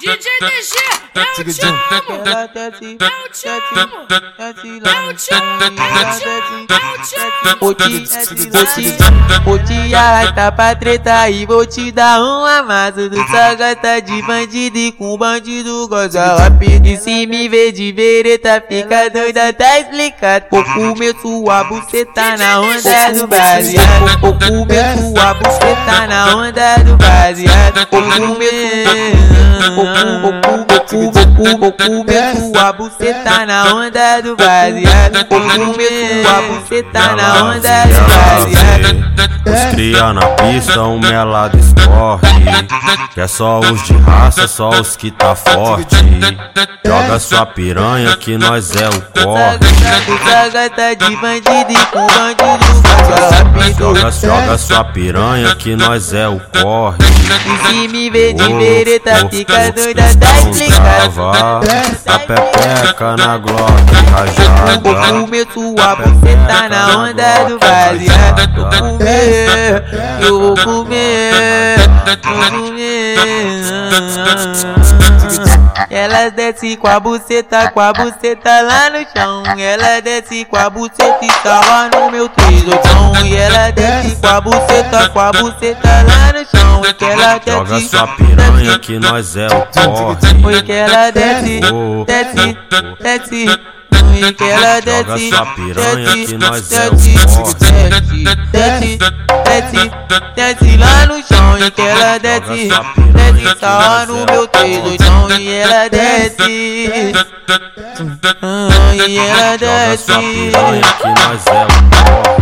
DJ DG, eu te amo, eu te amo, eu te amo, Eu te te arrastar pra treta e vou te dar um amasso do só gosta de bandido e com bandido goza rápido. E se me ver de vereta, fica doida, tá explicado. Vou comer sua buceta na onda do baseado. Vou comer sua buceta na onda do baseado. Vou comer, vou comer, vou comer, vou sua buceta na onda do baseado. Vou comer sua buceta na onda do baseado. Os cria na pista, um melado esporte. Que é só os de raça, só os que tá forte. Joga sua piranha que nós é o corte. Só gosta de bandido e com bandido goza rápido. Joga, joga sua piranha que nós é o corte. E se me ver de vereta, fica doida, tá explicado. A pepeca na glock rajada. Vou comer sua buceta na onda do baseado. Vou comer, eu vou comer, vou comer. Ela desce com a buceta, com a buceta lá no chão. Ela desce com a buceta e tava no meu tesouão. E ela desce com a buceta, com a buceta lá no chão. E que ela Joga desce, sua piranha que nós é o corte. Foi que ela desce, desce, desce. Que ela Joga desce, desce, é desce, desce, desce, desce, lá no chão. E que ela desce, desce, tá no meu tesouão. E ela desce, e ela Joga sua desce. piranha que nós é o corte.